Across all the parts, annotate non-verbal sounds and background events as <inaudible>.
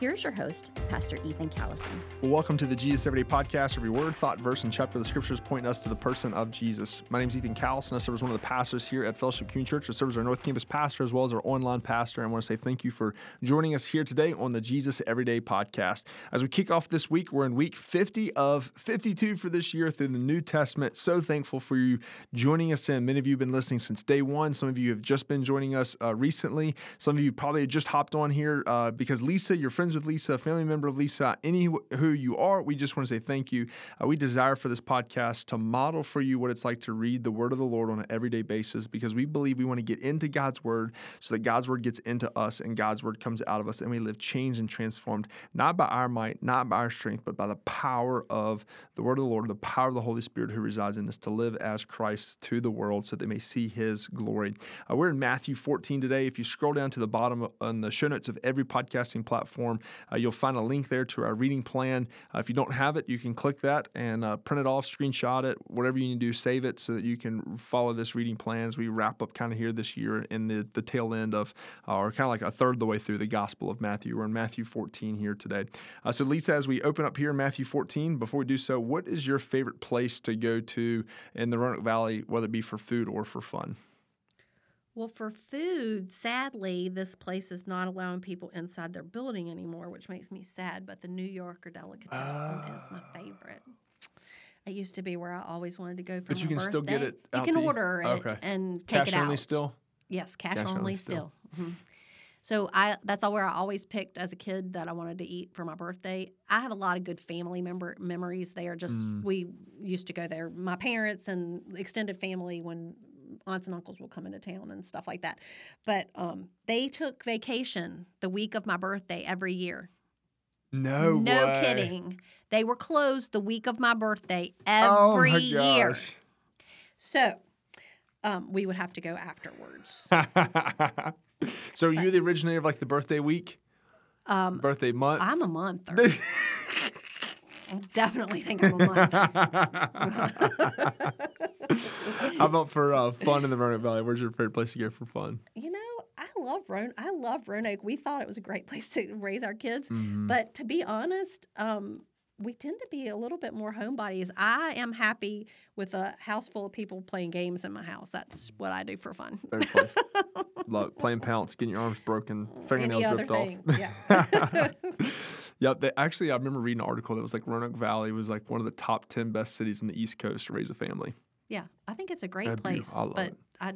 Here's your host, Pastor Ethan Callison. Well, welcome to the Jesus Everyday Podcast. Every word, thought, verse, and chapter of the scriptures point us to the person of Jesus. My name is Ethan Callison. I serve as one of the pastors here at Fellowship Community Church. I serve as our North Campus pastor as well as our online pastor. I want to say thank you for joining us here today on the Jesus Everyday Podcast. As we kick off this week, we're in week 50 of 52 for this year through the New Testament. So thankful for you joining us in. Many of you have been listening since day one. Some of you have just been joining us uh, recently. Some of you probably just hopped on here uh, because Lisa, you're friends with Lisa, family member of Lisa, any who you are, we just want to say thank you. Uh, we desire for this podcast to model for you what it's like to read the Word of the Lord on an everyday basis because we believe we want to get into God's Word so that God's Word gets into us and God's Word comes out of us and we live changed and transformed, not by our might, not by our strength, but by the power of the Word of the Lord, the power of the Holy Spirit who resides in us to live as Christ to the world so that they may see His glory. Uh, we're in Matthew 14 today. If you scroll down to the bottom on the show notes of every podcasting platform, uh, you'll find a link there to our reading plan. Uh, if you don't have it, you can click that and uh, print it off, screenshot it, whatever you need to do, save it so that you can follow this reading plan as we wrap up kind of here this year in the, the tail end of, or kind of like a third of the way through the Gospel of Matthew. We're in Matthew 14 here today. So, Lisa, as we open up here in Matthew 14, before we do so, what is your favorite place to go to in the Roanoke Valley, whether it be for food or for fun? Well, for food, sadly, this place is not allowing people inside their building anymore, which makes me sad. But the New Yorker delicatessen uh, is my ah. favorite. It used to be where I always wanted to go for but you can birthday. still get it. You can order it okay. and take cash it out. Cash only still. Yes, cash, cash only, only still. still. Mm-hmm. So I that's all where I always picked as a kid that I wanted to eat for my birthday. I have a lot of good family member memories there. Just mm. we used to go there. My parents and extended family when aunts and uncles will come into town and stuff like that. But um, they took vacation the week of my birthday every year. No, no way. kidding. They were closed the week of my birthday every oh my year. So um, we would have to go afterwards. <laughs> so are you the originator of like the birthday week? Um, birthday month? I'm a month. <laughs> I definitely think I'm a month. <laughs> How about for uh, fun in the Roanoke Valley? Where's your favorite place to go for fun? You know, I love Roanoke. I love Roanoke. We thought it was a great place to raise our kids, mm-hmm. but to be honest, um, we tend to be a little bit more homebodies. I am happy with a house full of people playing games in my house. That's what I do for fun. Favorite place. <laughs> Love playing pounce, getting your arms broken, fingernails ripped thing. off. Yeah. <laughs> Yep. They, actually, I remember reading an article that was like Roanoke Valley was like one of the top 10 best cities in the East Coast to raise a family. Yeah. I think it's a great That'd place. I but it. I,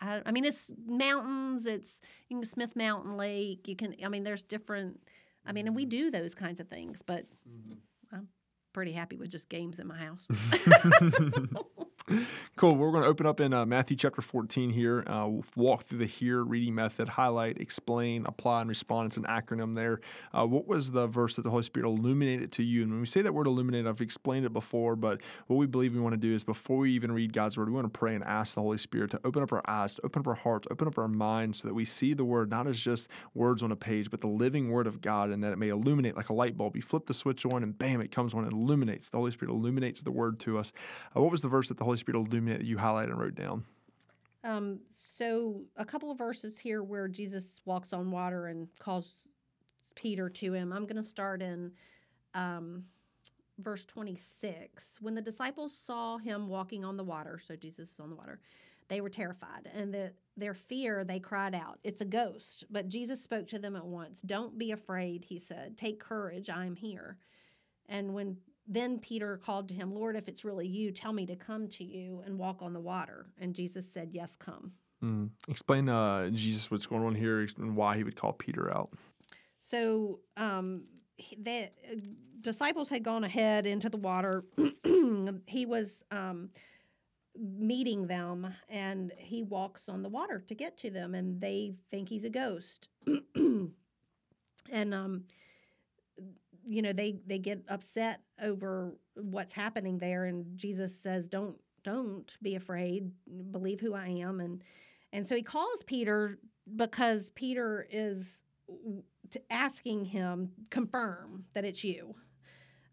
I, I mean, it's mountains. It's you can Smith Mountain Lake. You can, I mean, there's different, I mean, and we do those kinds of things, but mm-hmm. I'm pretty happy with just games in my house. <laughs> <laughs> <laughs> cool. We're going to open up in uh, Matthew chapter 14 HEAR. Uh, we'll walk through the here reading method, highlight, explain, apply, and respond. It's an acronym there. Uh, what was the verse that the Holy Spirit illuminated to you? And when we say that word illuminate, I've explained it before, but what we believe we want to do is before we even read God's word, we want to pray and ask the Holy Spirit to open up our eyes, to open up our hearts, open up our minds so that we see the word not as just words on a page, but the living word of God and that it may illuminate like a light bulb. You flip the switch on and bam, it comes on and illuminates. The Holy Spirit illuminates the word to us. Uh, what was the verse that the Holy Spirit illuminated that you highlighted and wrote down? Um, so a couple of verses here where Jesus walks on water and calls Peter to him. I'm going to start in um, verse 26. When the disciples saw him walking on the water, so Jesus is on the water, they were terrified, and the, their fear they cried out, "It's a ghost!" But Jesus spoke to them at once. "Don't be afraid," he said. "Take courage. I am here." And when then Peter called to him, Lord, if it's really you, tell me to come to you and walk on the water. And Jesus said, Yes, come. Mm. Explain uh, Jesus what's going on here and why he would call Peter out. So um, the uh, disciples had gone ahead into the water. <clears throat> he was um, meeting them, and he walks on the water to get to them, and they think he's a ghost. <clears throat> and um, you know they they get upset over what's happening there and jesus says don't don't be afraid believe who i am and And so he calls Peter because Peter is asking him, confirm that it's you.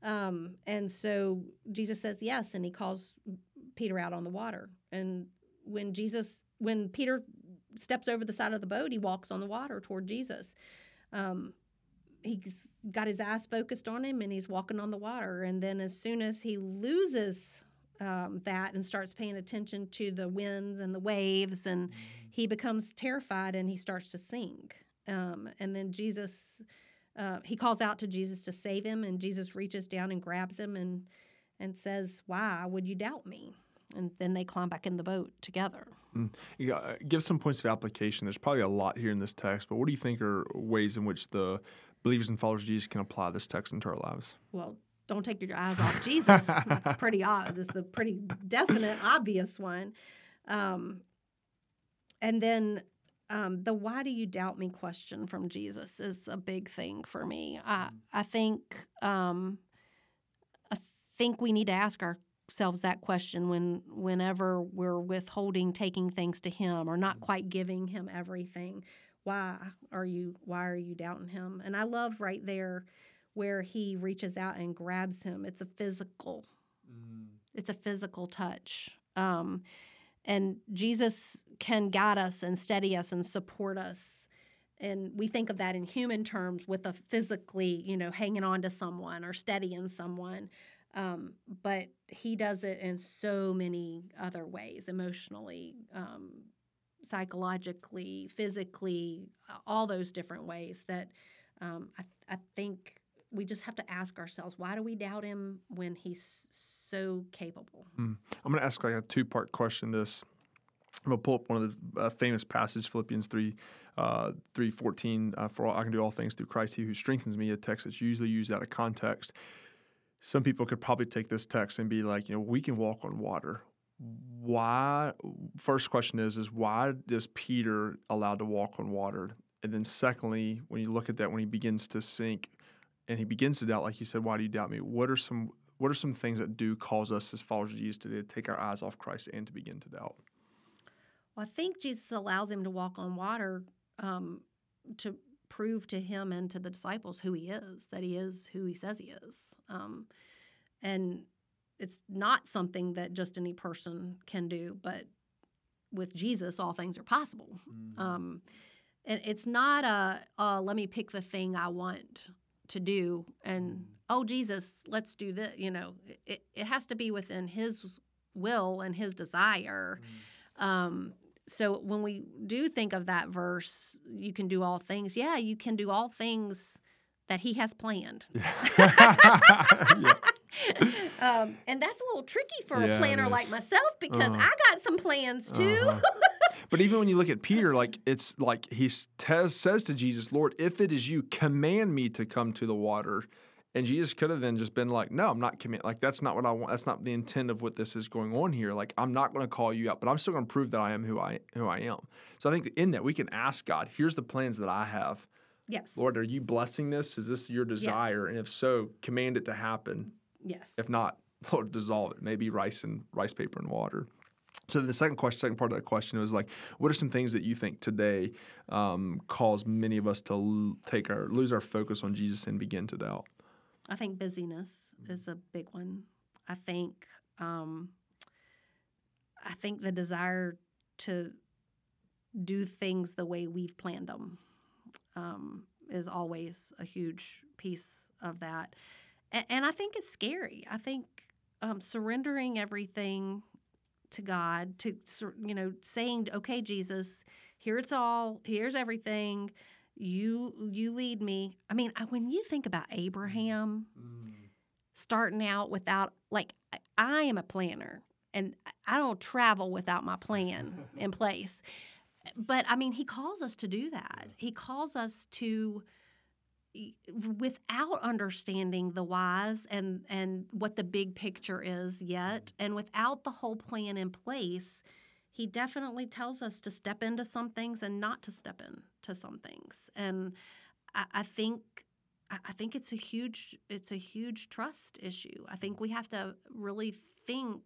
Um, and so Jesus says yes, and he calls Peter out on the water. And when Jesus, when Peter steps over the side of the boat, he walks on the water toward Jesus. Um, he's got his eyes focused on him and he's walking on the water. And then as soon as he loses um, that and starts paying attention to the winds and the waves, and he becomes terrified and he starts to sink. Um, and then Jesus, uh, he calls out to Jesus to save him, and Jesus reaches down and grabs him and and says, "Why would you doubt me?" And then they climb back in the boat together. You got- uh, give some points of application. There's probably a lot here in this text, but what do you think are ways in which the believers and followers of Jesus can apply this text into our lives? Well, don't take your eyes off Jesus. That's <laughs> pretty obvious. That's a pretty definite, obvious one. Um, and then um, the "Why do you doubt me?" question from Jesus is a big thing for me. I I think um, I think we need to ask ourselves that question when whenever we're withholding taking things to Him or not quite giving Him everything. Why are you Why are you doubting Him? And I love right there where he reaches out and grabs him. It's a physical, it's a physical touch. Um, and Jesus can guide us and steady us and support us. And we think of that in human terms with a physically, you know, hanging on to someone or steadying someone. Um, but he does it in so many other ways emotionally, um, psychologically, physically, all those different ways that um, I, I think we just have to ask ourselves why do we doubt him when he's so capable? I'm going to ask like a two part question. This I'm to pull up one of the uh, famous passages, Philippians 3, uh, 3 14. Uh, for all, I can do all things through Christ, he who strengthens me, a text that's usually used out of context. Some people could probably take this text and be like, you know, we can walk on water. Why? First question is, is why does Peter allowed to walk on water? And then secondly, when you look at that, when he begins to sink, and he begins to doubt, like you said, why do you doubt me? What are some what are some things that do cause us as followers of Jesus today to take our eyes off Christ and to begin to doubt? Well, I think Jesus allows him to walk on water um, to prove to him and to the disciples who he is, that he is who he says he is. Um, and it's not something that just any person can do, but with Jesus, all things are possible. Um, and it's not a, uh, let me pick the thing I want to do and, oh, Jesus, let's do this. You know, it, it has to be within his will and his desire. Um, so when we do think of that verse, you can do all things. Yeah, you can do all things that he has planned. <laughs> yeah. <laughs> <laughs> um, and that's a little tricky for Yeah, a planner like myself because Uh-huh. I got some plans too. Uh-huh. <laughs> But even when you look at Peter, like it's like he says says to Jesus, "Lord, if it is you, command me to come to the water." And Jesus could have then just been like, "No, I'm not command. Like that's not what I want. That's not the intent of what this is going on here. Like I'm not going to call you out, but I'm still going to prove that I am who I who I am." So I think in that we can ask God, "Here's the plans that I have. yes. Lord, are you blessing this? Is this your desire? And if so, command it to happen. Yes. If not, <laughs> dissolve it. Maybe rice and rice paper and water. So the second question, second part of that question was like, what are some things that you think today um, cause many of us to l- take our lose our focus on Jesus and begin to doubt? I think busyness is a big one. I think um, I think the desire to do things the way we've planned them um, is always a huge piece of that, and, and I think it's scary. I think um, surrendering everything to God, to you know, saying, "Okay, Jesus, here it's all. Here's everything." you you lead me i mean when you think about abraham starting out without like I- am a planner and i don't travel without my plan <laughs> in place but i mean he calls us to do that he calls us to without understanding the whys and and what the big picture is yet and without the whole plan in place he definitely tells us to step into some things and not to step into some things and i, I think I I think it's a huge it's a huge trust issue. I think we have to really think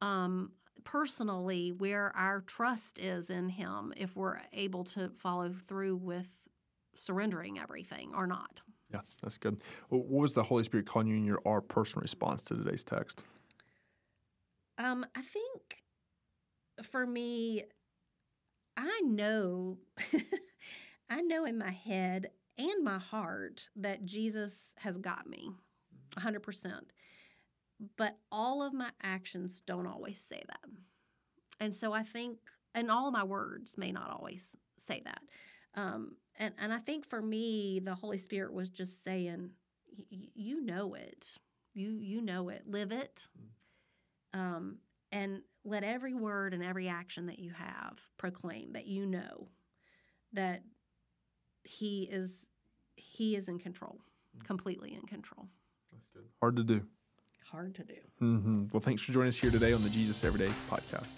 um, personally where our trust is in Him if we're able to follow through with surrendering everything or not. Yeah, that's good. What was the Holy Spirit calling you in your our personal response to today's text? Um, I think for me, I know, <laughs> I know in my head and my heart that Jesus has got me, hundred percent. But all of my actions don't always say that, and so I think, and all my words may not always say that. Um, and and I think for me, the Holy Spirit was just saying, "You know it, you you know it, live it." Um, and let every word and every action that you have proclaim that you know that he is he is in control completely in control. That's good. Hard to do. Hard to do. Mm-hmm. well thanks for joining us here today on the jesus everyday podcast